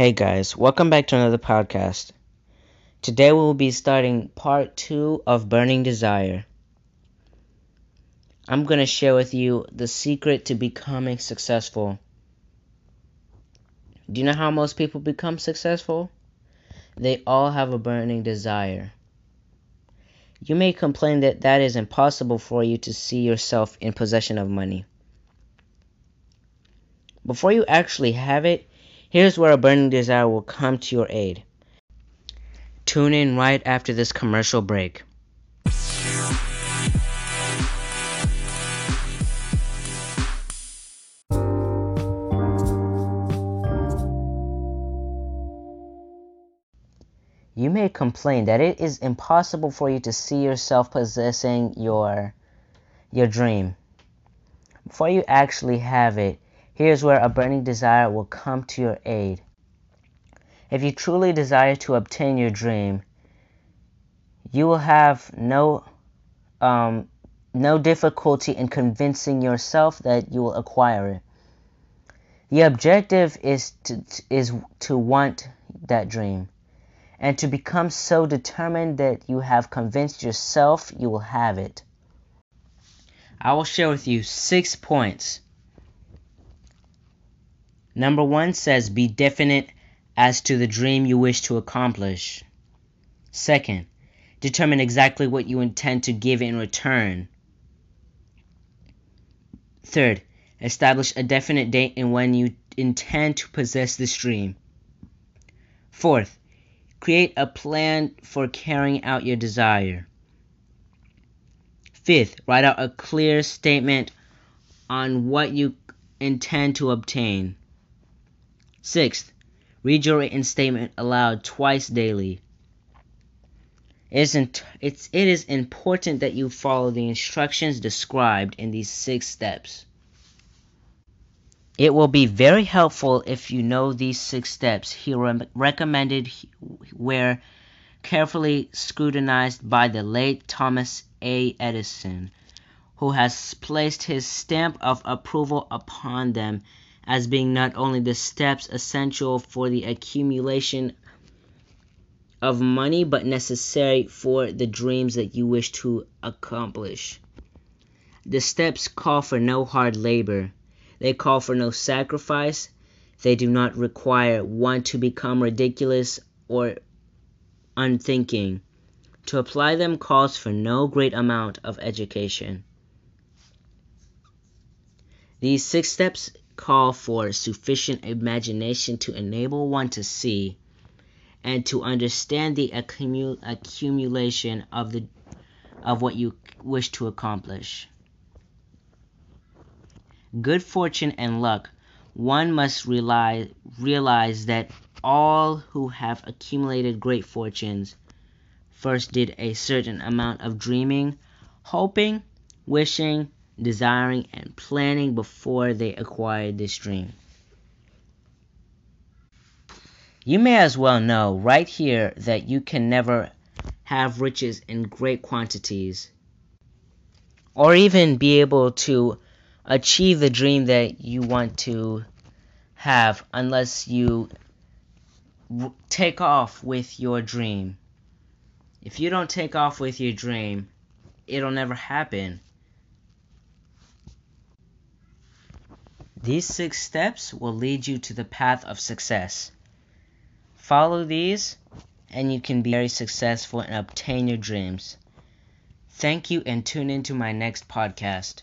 Hey guys, welcome back to another podcast. Today we will be starting part two of Burning Desire. I'm going to share with you the secret to becoming successful. Do you know how most people become successful? They all have a burning desire. You may complain that that is impossible for you to see yourself in possession of money. Before you actually have it, Here's where a burning desire will come to your aid. Tune in right after this commercial break. You may complain that it is impossible for you to see yourself possessing your your dream. Before you actually have it, Here's where a burning desire will come to your aid. If you truly desire to obtain your dream, you will have no um, no difficulty in convincing yourself that you will acquire it. The objective is to, is to want that dream and to become so determined that you have convinced yourself you will have it. I will share with you six points Number one says be definite as to the dream you wish to accomplish. Second, determine exactly what you intend to give in return. Third, establish a definite date and when you intend to possess this dream. Fourth, create a plan for carrying out your desire. Fifth, write out a clear statement on what you intend to obtain. Sixth, read your written statement aloud twice daily. It is, it's, it is important that you follow the instructions described in these six steps. It will be very helpful if you know these six steps here re- recommended were carefully scrutinized by the late Thomas A. Edison, who has placed his stamp of approval upon them as being not only the steps essential for the accumulation of money but necessary for the dreams that you wish to accomplish. The steps call for no hard labor. They call for no sacrifice. They do not require one to become ridiculous or unthinking. To apply them calls for no great amount of education. These six steps call for sufficient imagination to enable one to see and to understand the accumu- accumulation of the of what you wish to accomplish. Good fortune and luck, one must realize, realize that all who have accumulated great fortunes first did a certain amount of dreaming, hoping, wishing, desiring, and planning before they acquired this dream. You may as well know right here that you can never have riches in great quantities or even be able to achieve the dream that you want to have unless you take off with your dream. If you don't take off with your dream, it'll never happen. These six steps will lead you to the path of success. Follow these, and you can be very successful and obtain your dreams. Thank you, and tune into my next podcast.